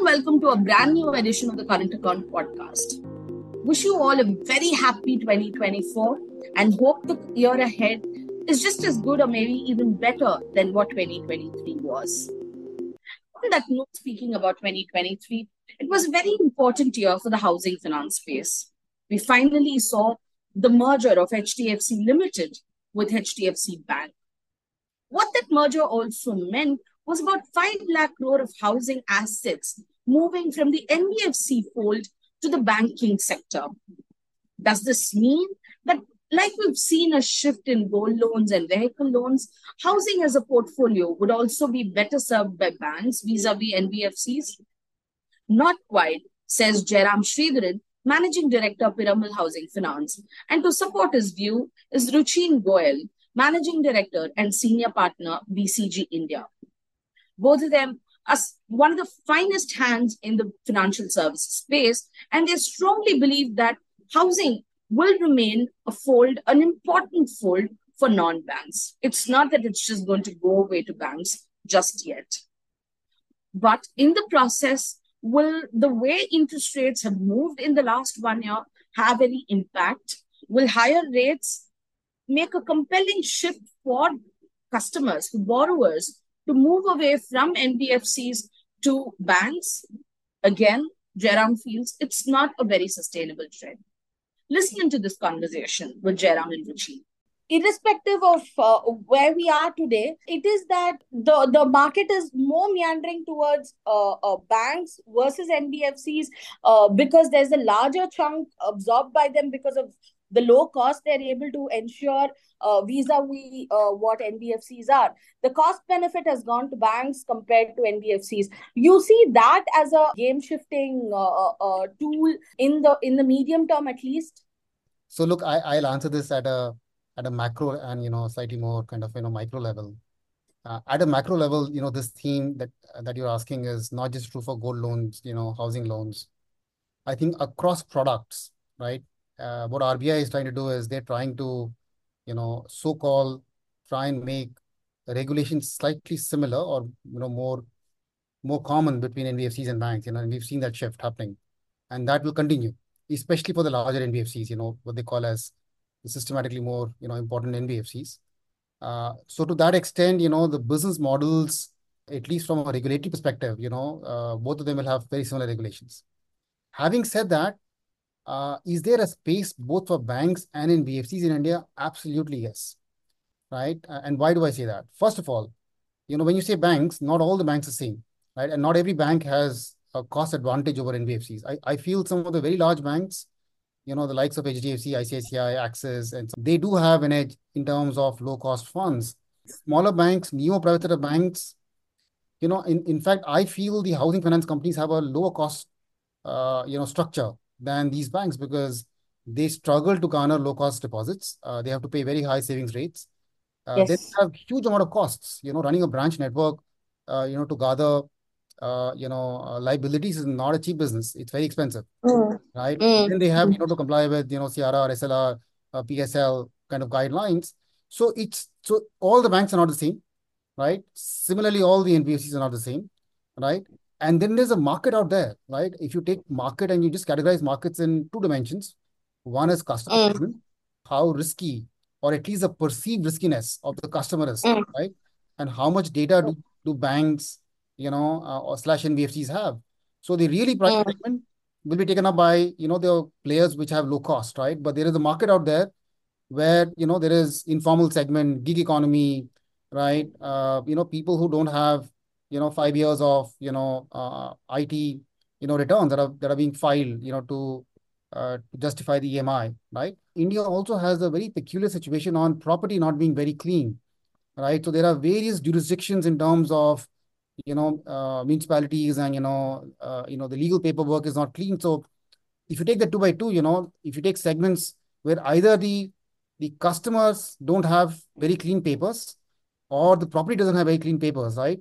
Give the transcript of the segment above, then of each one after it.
and welcome to a brand new edition of the Current Account Podcast. Wish you all a very happy 2024 and hope the year ahead is just as good or maybe even better than what 2023 was. On that note, speaking about 2023, it was a very important year for the housing finance space. We finally saw the merger of HDFC Limited with HDFC Bank. What that merger also meant was about 5 lakh crore of housing assets moving from the NBFC fold to the banking sector. Does this mean that, like we've seen a shift in gold loans and vehicle loans, housing as a portfolio would also be better served by banks vis a vis NBFCs? Not quite, says Jairam Sridharan, Managing Director, of Piramal Housing Finance. And to support his view is Ruchin Goyal, Managing Director and Senior Partner, BCG India. Both of them are one of the finest hands in the financial services space, and they strongly believe that housing will remain a fold, an important fold for non-banks. It's not that it's just going to go away to banks just yet. But in the process, will the way interest rates have moved in the last one year have any impact? Will higher rates make a compelling shift for customers, for borrowers, to move away from NBFCs to banks? Again, Jairam feels it's not a very sustainable trend. Listen to this conversation with Jairam and Ruchin irrespective of uh, where we are today, it is that the, the market is more meandering towards uh, uh, banks versus NBFCs uh, because there's a larger chunk absorbed by them because of the low cost they're able to ensure uh, vis-a-vis uh, what NBFCs are. The cost benefit has gone to banks compared to NBFCs. You see that as a game-shifting tool in the in the medium term at least. So look, I, I'll answer this at a at a macro and you know slightly more kind of you know micro level. Uh, at a macro level, you know this theme that that you're asking is not just true for gold loans, you know, housing loans. I think across products, right? Uh, what RBI is trying to do is they're trying to, you know, so-called try and make regulations slightly similar or you know more more common between NBFCs and banks. You know, and we've seen that shift happening, and that will continue, especially for the larger NBFCs. You know, what they call as systematically more, you know, important NBFCs. Uh, so to that extent, you know, the business models, at least from a regulatory perspective, you know, uh, both of them will have very similar regulations. Having said that, is there a space both for banks and NBFCs in India? Absolutely yes. Right. And why do I say that? First of all, you know, when you say banks, not all the banks are same, right? And not every bank has a cost advantage over NBFCs. I, I feel some of the very large banks you know, the likes of HDFC, ICICI, Axis, and so they do have an edge in terms of low cost funds. Smaller banks, neo private sector banks, you know, in, in fact, I feel the housing finance companies have a lower cost, uh, you know, structure than these banks because they struggle to garner low cost deposits. Uh, they have to pay very high savings rates. Uh, yes. They have huge amount of costs, you know, running a branch network, uh, you know, to gather uh, you know, uh, liabilities is not a cheap business. It's very expensive, mm. right? Mm. Then they have, you know, to comply with, you know, CRR, SLR, uh, PSL kind of guidelines. So it's, so all the banks are not the same, right? Similarly, all the NBFCs are not the same, right? And then there's a market out there, right? If you take market and you just categorize markets in two dimensions, one is customer mm. segment, how risky or at least the perceived riskiness of the customer is, mm. right? And how much data do, do banks you know, uh, or slash NBFCs have. So the really prime mm. segment will be taken up by, you know, the players which have low cost, right? But there is a market out there where, you know, there is informal segment, gig economy, right? Uh, you know, people who don't have, you know, five years of, you know, uh, IT, you know, returns that are, that are being filed, you know, to, uh, to justify the EMI, right? India also has a very peculiar situation on property not being very clean, right? So there are various jurisdictions in terms of you know, uh, municipalities and, you know, uh, you know, the legal paperwork is not clean. So if you take the two by two, you know, if you take segments where either the, the customers don't have very clean papers or the property doesn't have very clean papers, right?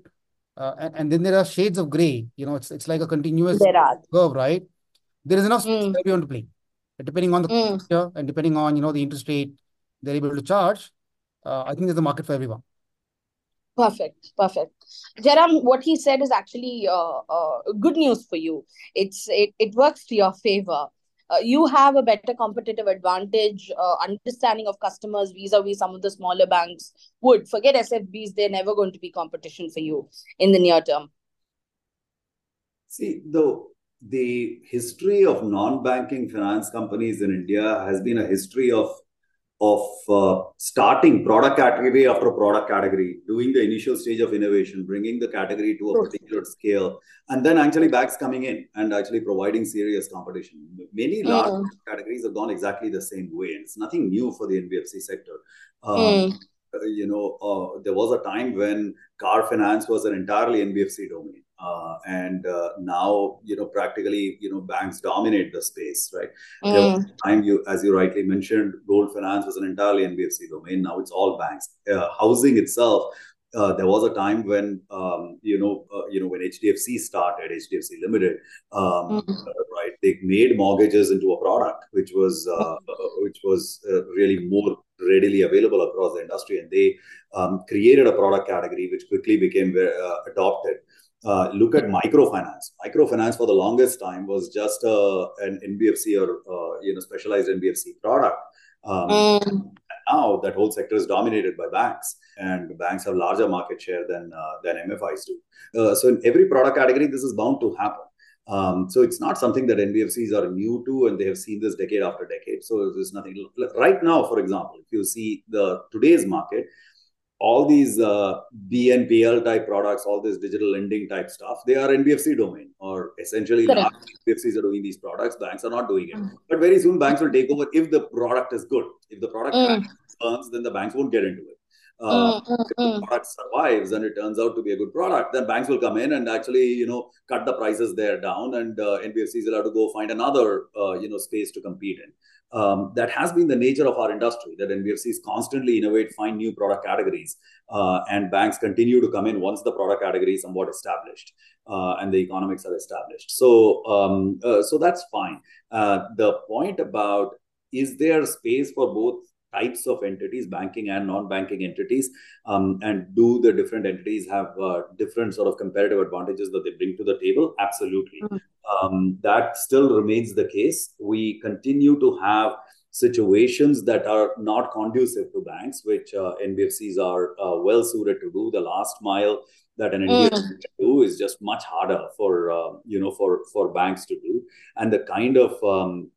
Uh, and, and then there are shades of gray, you know, it's, it's like a continuous curve, right? There is enough space mm. for everyone to play. Depending on the mm. and depending on, you know, the interest rate they're able to charge, uh, I think there's a market for everyone. Perfect, perfect. Jairam, what he said is actually uh, uh, good news for you. It's it, it works to your favor. Uh, you have a better competitive advantage, uh, understanding of customers vis-a-vis some of the smaller banks would. Forget SFBs; they're never going to be competition for you in the near term. See, the the history of non-banking finance companies in India has been a history of of uh, starting product category after product category, doing the initial stage of innovation, bringing the category to a particular scale, and then actually banks coming in and actually providing serious competition. Many large mm. categories have gone exactly the same way, and it's nothing new for the NBFC sector. Um, mm. You know, uh, there was a time when car finance was an entirely NBFC domain. Uh, and uh, now you know practically you know banks dominate the space right mm. time you as you rightly mentioned gold finance was an entirely nbfc domain now it's all banks uh, housing itself uh, there was a time when um, you know uh, you know when HDFC started HDFC Limited um, mm. right they made mortgages into a product which was uh, mm. which was really more readily available across the industry and they um, created a product category which quickly became adopted uh, look at microfinance. Microfinance for the longest time was just uh, an NBFC or uh, you know specialized NBFC product. Um, mm. Now that whole sector is dominated by banks, and banks have larger market share than uh, than MFIs do. Uh, so in every product category, this is bound to happen. Um, so it's not something that NBFCs are new to, and they have seen this decade after decade. So there's nothing right now. For example, if you see the today's market, all these uh, BNPL type products, all this digital lending type stuff, they are NBFC domain or essentially NBFCs are doing these products. Banks are not doing it. Mm. But very soon banks will take over if the product is good. If the product mm. earns, then the banks won't get into it. Uh, mm, if the mm, mm. product survives and it turns out to be a good product, then banks will come in and actually, you know, cut the prices there down, and uh, NBFCs will have to go find another, uh, you know, space to compete in um, that has been the nature of our industry that NBFCs constantly innovate, find new product categories, uh, and banks continue to come in once the product category is somewhat established uh, and the economics are established. So, um, uh, so that's fine. Uh, the point about is there space for both types of entities, banking and non-banking entities, um, and do the different entities have uh, different sort of comparative advantages that they bring to the table? Absolutely. Mm-hmm. Um, that still remains the case. We continue to have situations that are not conducive to banks, which uh, NBFCs are uh, well suited to do. The last mile that an NBFC mm. can do is just much harder for uh, you know for for banks to do, and the kind of um,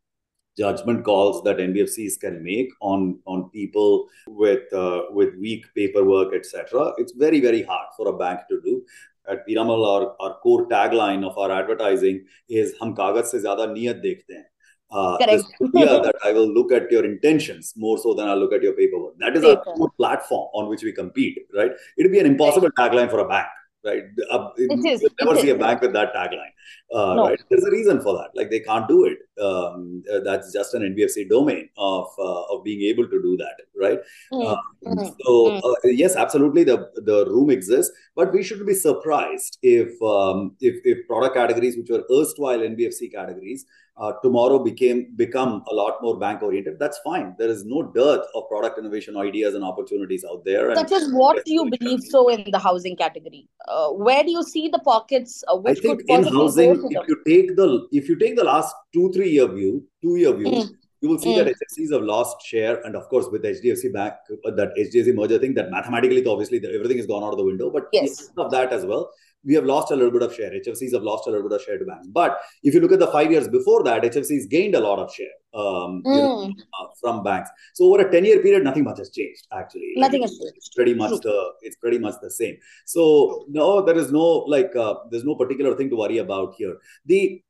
judgment calls that NBFCs can make on on people with uh, with weak paperwork, etc. It's very very hard for a bank to do. At Piramal, our, our core tagline of our advertising is "Hum kagaz se zyada niyat dekhte hain." Uh, this that I will look at your intentions more so than I look at your paperwork. That is Paper. our platform on which we compete, right? It'd be an impossible right. tagline for a bank right? Uh, it is, you'll never see a bank with that tagline, uh, no. right? There's a reason for that. Like they can't do it. Um, uh, that's just an NBFC domain of uh, of being able to do that, right? Mm-hmm. so mm-hmm. yes, absolutely, the the room exists, but we shouldn't be surprised if um, if if product categories which were erstwhile NBFC categories uh, tomorrow became become a lot more bank oriented that's fine there is no dearth of product innovation ideas and opportunities out there such as what do you believe so in the housing category uh, where do you see the pockets uh, which I think in housing if you take the if you take the last two three year view two year view mm. you will see mm. that HFCs have lost share and of course with HDFC Bank uh, that HDFC merger thing that mathematically obviously everything has gone out of the window but yes of that as well we have lost a little bit of share. HFCs have lost a little bit of share to banks. But if you look at the five years before that, HFCs gained a lot of share um, mm. you know, hmm. uh, from banks. So over a ten-year period, nothing much has changed. Actually, nothing has changed. It's pretty much the it's pretty much the same. So no, there is no like uh, there's no particular thing to worry about here. The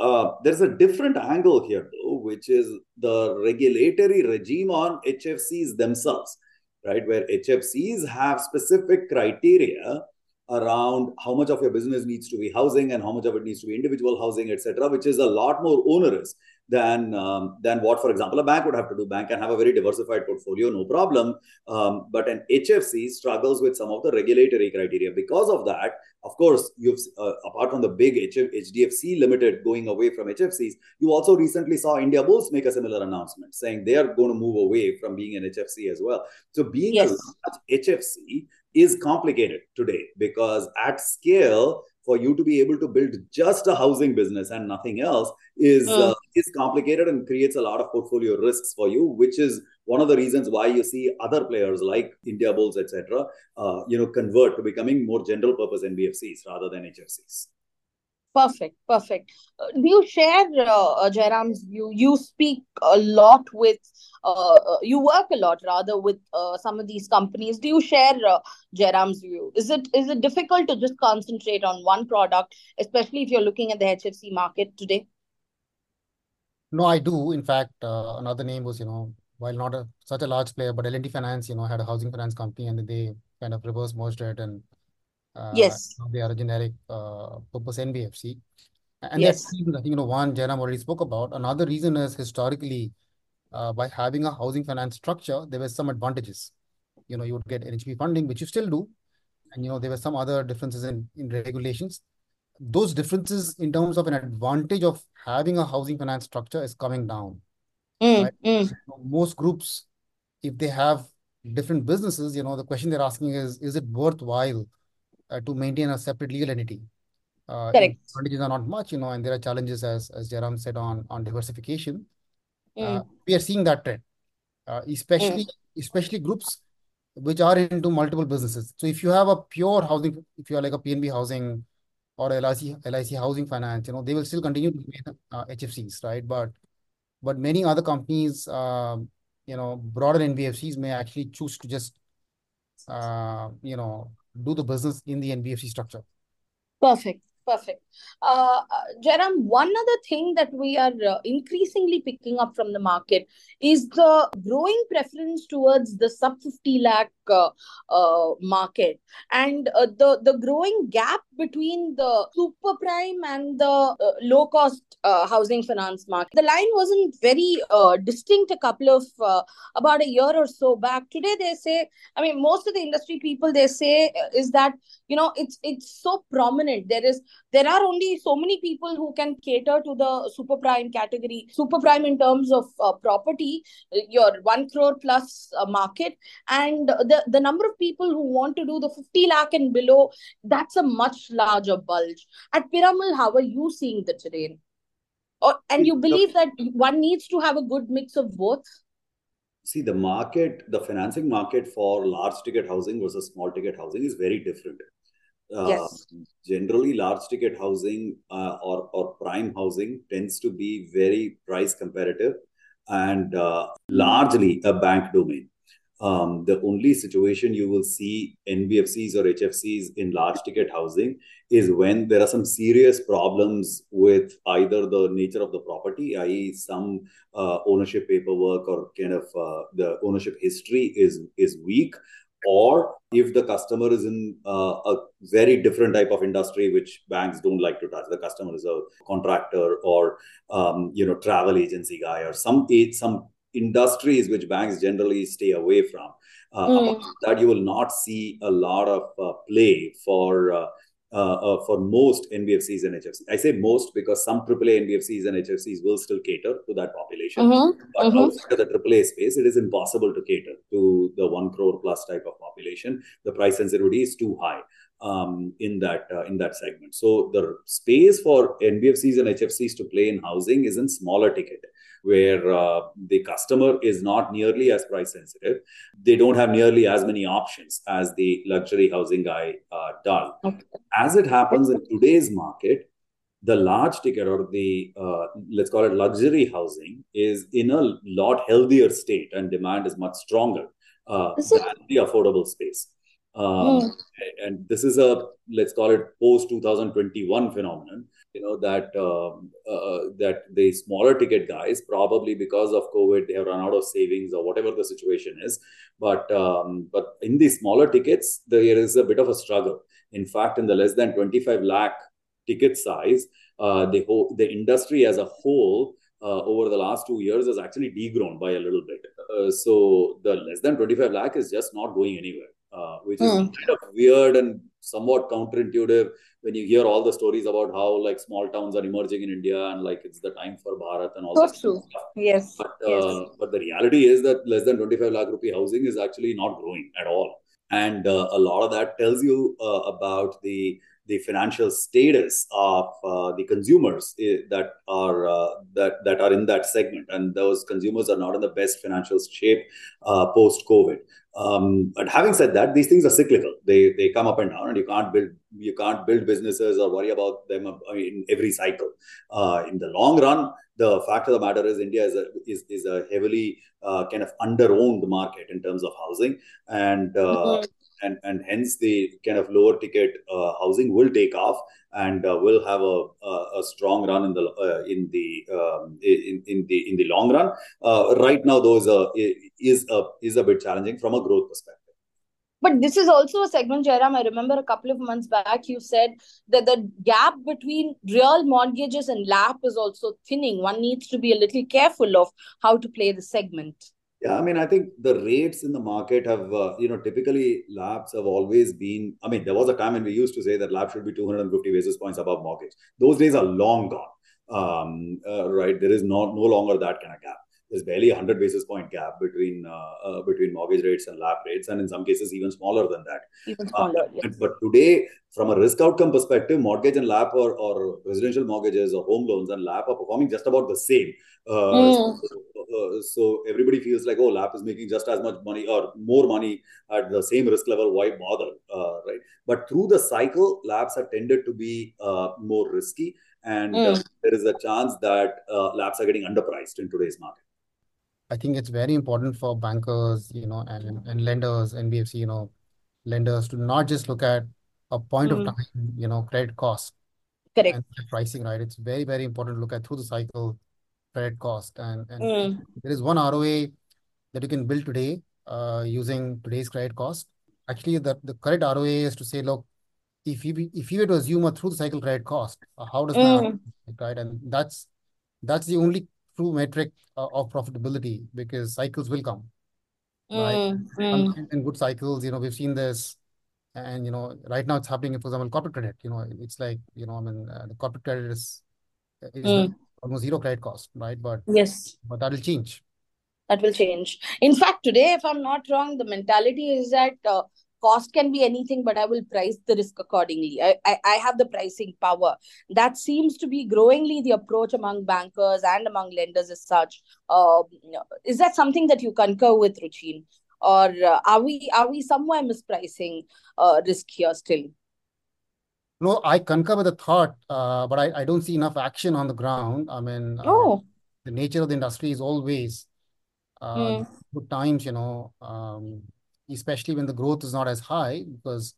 uh, there's a different angle here, though, which is the regulatory regime on HFCs themselves, right? Where HFCs have specific criteria around how much of your business needs to be housing and how much of it needs to be individual housing, etc., which is a lot more onerous than um, than what, for example, a bank would have to do. Bank can have a very diversified portfolio, no problem. Um, but an HFC struggles with some of the regulatory criteria. Because of that, of course, you've uh, apart from the big HF, HDFC Limited going away from HFCs, you also recently saw Indiabulls make a similar announcement saying they are going to move away from being an HFC as well. So being yes. a HFC is complicated today because at scale, for you to be able to build just a housing business and nothing else is uh, is complicated and creates a lot of portfolio risks for you, which is one of the reasons why you see other players like Indiabulls, etc., uh, you know, convert to becoming more general purpose NBFCs rather than HFCs. Perfect, perfect. Uh, do you share uh, uh, Jairam's view? You speak a lot with, uh, uh you work a lot rather with uh, some of these companies. Do you share uh, Jairam's view? Is it is it difficult to just concentrate on one product, especially if you're looking at the HFC market today? No, I do. In fact, uh, another name was, you know, while not a, such a large player, but L&T Finance, you know, had a housing finance company and they kind of reverse merged it and uh, Yes, they are a generic uh, purpose NBFC. And yes. that's reason I think, you know, one Jairam already spoke about. Another reason is historically, uh, by having a housing finance structure, there were some advantages. You know, you would get NHB funding, which you still do. And, you know, there were some other differences in, in regulations. Those differences in terms of an advantage of having a housing finance structure is coming down, Mm, right? mm, So most groups, if they have different businesses, you know, the question they're asking is, is it worthwhile uh, to maintain a separate legal entity? Uh, correct. advantages are not much, you know, and there are challenges, as as Jairam said, on on diversification. Uh, Mm, we are seeing that trend, uh, especially mm, especially groups which are into multiple businesses. So if you have a pure housing, if you are like a PNB housing or LIC LIC housing finance, you know, they will still continue to remain uh, HFCs, right? But but many other companies, um, you know, broader NBFCs may actually choose to just uh, you know, do the business in the NBFC structure. perfect, perfect. Uh, one other thing that we are uh, increasingly picking up from the market is the growing preference towards the sub 50 lakh uh, uh, market and uh, the, the growing gap between the super prime and the uh, low cost uh, housing finance market. The line wasn't very distinct a couple of about a year or so back. Today, they say, I mean, most of the industry people they say is that you know it's it's so prominent. There is there are only so many people who can cater to the super prime category. Super prime in terms of uh, property, your one crore plus uh, market, and the the number of people who want to do the 50 lakh and below, that's a much larger bulge. At Piramal, how are you seeing the terrain? Or, and you believe that one needs to have a good mix of both? See, the market, the financing market for large ticket housing versus small ticket housing is very different. Uh, Yes. generally, large ticket housing uh, or, or prime housing tends to be very price competitive and uh, largely a bank domain. Um, the only situation you will see NBFCs or HFCs in large ticket housing is when there are some serious problems with either the nature of the property, i.e., some uh, ownership paperwork or kind of uh, the ownership history is is weak, or if the customer is in uh, a very different type of industry which banks don't like to touch. The customer is a contractor or um, you know travel agency guy or some some industries which banks generally stay away from. Uh, Mm. that, you will not see a lot of uh, play for uh, uh, for most NBFCs and HFCs. I say most because some AAA NBFCs and HFCs will still cater to that population. Mm-hmm. But Mm-hmm. outside of the AAA space, it is impossible to cater to the one crore plus type of population. The price sensitivity is too high um, in that uh, in that segment. So the space for NBFCs and HFCs to play in housing is in smaller ticket, where uh, the customer is not nearly as price sensitive. They don't have nearly as many options as the luxury housing guy uh, does. Okay. As it happens in today's market, the large ticket or the uh, let's call it luxury housing is in a lot healthier state and demand is much stronger uh, than the affordable space. Um, Mm. and this is a let's call it post 2021 phenomenon you know that um, uh, that the smaller ticket guys probably because of covid they have run out of savings or whatever the situation is. But um, but in the smaller tickets there is a bit of a struggle. In fact in the less than 25 lakh ticket size uh, the whole the industry as a whole uh, over the last two years has actually degrown by a little bit. Uh, so the less than 25 lakh is just not going anywhere uh, which is Mm. kind of weird and somewhat counterintuitive when you hear all the stories about how like small towns are emerging in India and like it's the time for Bharat and all So true. stuff. Yes. But Yes. uh, but the reality is that less than 25 lakh rupee housing is actually not growing at all. and uh, a lot of that tells you uh, about the the financial status of uh, the consumers eh, that are uh, that that are in that segment, and those consumers are not in the best financial shape uh, post COVID. Um, but having said that, these things are cyclical. They they come up and down, and you can't build you can't build businesses or worry about them in every cycle. Uh, in the long run, the fact of the matter is India is a is, is a heavily uh, kind of under owned market in terms of housing, and uh, mm-hmm and and hence the kind of lower ticket uh, housing will take off and uh, will have a, a, a, strong run in the uh, in the um, in, in the in the long run. Uh, right now, though, is a is a is a bit challenging from a growth perspective. But this is also a segment, Jairam. I remember a couple of months back you said that the gap between real mortgages and LAP is also thinning. One needs to be a little careful of how to play the segment. Yeah, I mean, I think the rates in the market have, uh, you know, typically LAPs have always been. I mean, there was a time when we used to say that LAP should be 250 basis points above mortgage. Those days are long gone, um, uh, right? There is not no longer that kind of gap. There's barely a 100 basis point gap between uh, uh, between mortgage rates and LAP rates, and in some cases even smaller than that. Even smaller, uh, yes. But today, from a risk outcome perspective, mortgage and LAP or, or residential mortgages or home loans and LAP are performing just about the same. Uh, mm. so, uh, so, everybody feels like, oh, LAP is making just as much money or more money at the same risk level. Why bother, uh, right? But through the cycle, LAPs have tended to be uh, more risky, and uh, mm. there is a chance that uh, LAPs are getting underpriced in today's market. I think it's very important for bankers, you know, and, and lenders, NBFC, you know, lenders to not just look at a point mm. of time, you know, credit cost. Correct. And pricing, right? It's very, very important to look at through the cycle credit cost. And, and mm. there is one ROA that you can build today uh, using today's credit cost. Actually, the, the correct ROA is to say, look, if you if you were to assume a through the cycle credit cost, uh, how does mm. that right? And that's that's the only true metric uh, of profitability because cycles will come. Right. Mm. In good cycles, you know, we've seen this and you know right now it's happening for example corporate credit you know it's like you know i mean uh, the corporate credit is, is mm almost zero credit cost, right? But yes, but that will change. That will change. In fact, today, if I'm not wrong, the mentality is that uh, cost can be anything, but I will price the risk accordingly. I, I, I have the pricing power. That seems to be growingly the approach among bankers and among lenders as such. Uh, is that something that you concur with, Ruchin? Or uh, are we are we somewhere mispricing uh, risk here still? No, I concur with the thought, uh, but I, I don't see enough action on the ground. I mean, uh, oh. the nature of the industry is always uh, mm. good times, you know, um, especially when the growth is not as high because,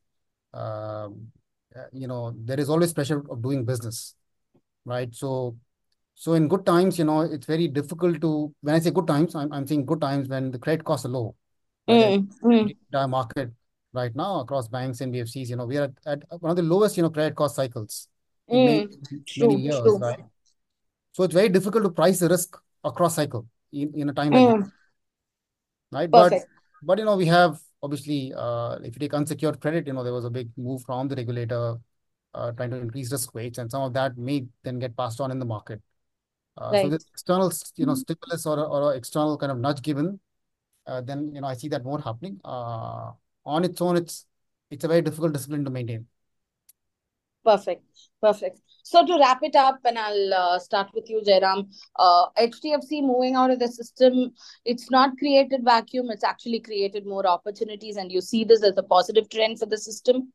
um, uh, you know, there is always pressure of doing business, right? So, so in good times, you know, it's very difficult to, when I say good times, I'm, I'm saying good times when the credit costs are low. Mm. Mm. The market right now across banks and NBFCs. You know, we are at, at one of the lowest, you know, credit cost cycles in mm, many, true, many years, true. right? So it's very difficult to price the risk across cycle in, in a time mm. like right? Perfect. But but you know, we have obviously, uh, if you take unsecured credit, you know, there was a big move from the regulator uh, trying to increase risk weights, and some of that may then get passed on in the market. Uh, right. So this external, you know, stimulus or or external kind of nudge given, uh, then you know I see that more happening. On its own, it's it's a very difficult discipline to maintain. Perfect, perfect. So to wrap it up, and I'll uh, start with you, Jairam. Uh, HDFC moving out of the system, it's not created vacuum. It's actually created more opportunities, and you see this as a positive trend for the system.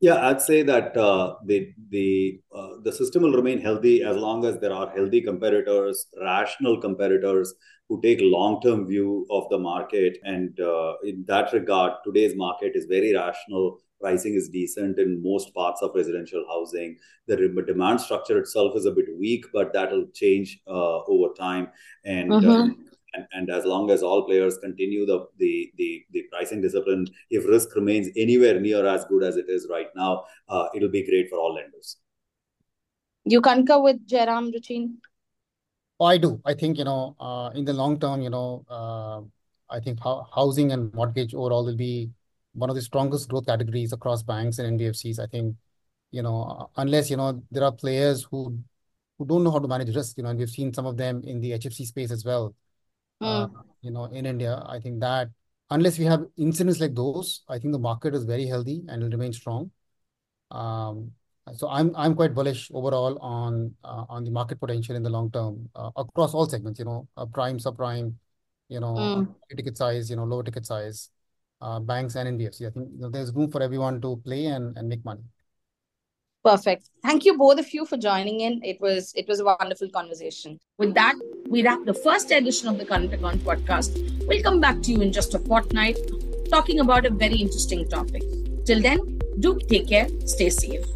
Yeah, I'd say that uh, the the uh, the system will remain healthy as long as there are healthy competitors, rational competitors who take long-term view of the market. And uh, in that regard, today's market is very rational. Pricing is decent in most parts of residential housing. The demand structure itself is a bit weak, but that'll change uh, over time. And, uh, mm-hmm. And and as long as all players continue the, the the the pricing discipline, if risk remains anywhere near as good as it is right now, uh, it'll be great for all lenders. You concur with Jairam Ruchin? Oh, I do. I think, you know, uh, in the long term, you know, uh, I think ho housing and mortgage overall will be one of the strongest growth categories across banks and NBFCs. I think, you know, unless, you know, there are players who who don't know how to manage risk, you know, and we've seen some of them in the HFC space as well. Mm. Uh, you know, in India, I think that unless we have incidents like those, I think the market is very healthy and will remain strong. Um, so I'm I'm quite bullish overall on uh, on the market potential in the long term uh, across all segments. You know, uh, prime, subprime, you know, Mm. ticket size, you know, lower ticket size, uh, banks and NBFC. I think you know, there's room for everyone to play and and make money. Perfect. Thank you both of you for joining in. It was it was a wonderful conversation. With that, we wrap the first edition of the Current Account podcast. We'll come back to you in just a fortnight talking about a very interesting topic. Till then, do take care, stay safe.